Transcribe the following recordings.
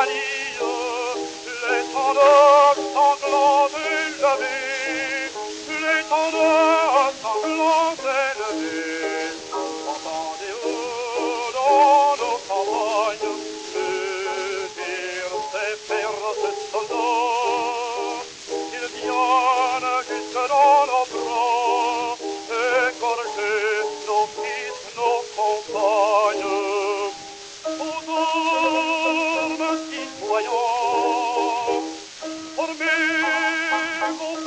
Everybody.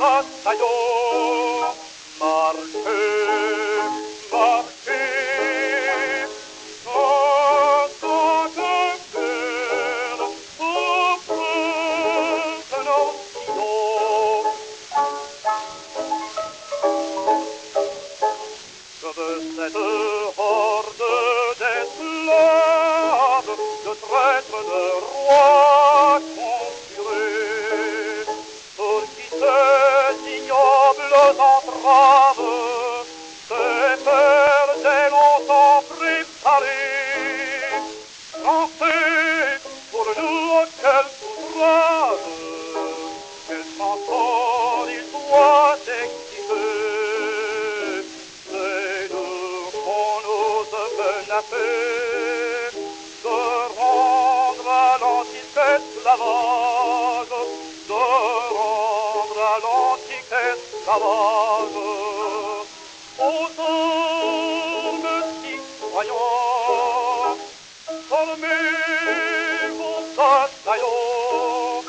Attajò, Marcus. Menacer, de rendre à l'antique esclavage, de rendre à l'antique esclavage, aux hommes citoyens, formez vos bataillons,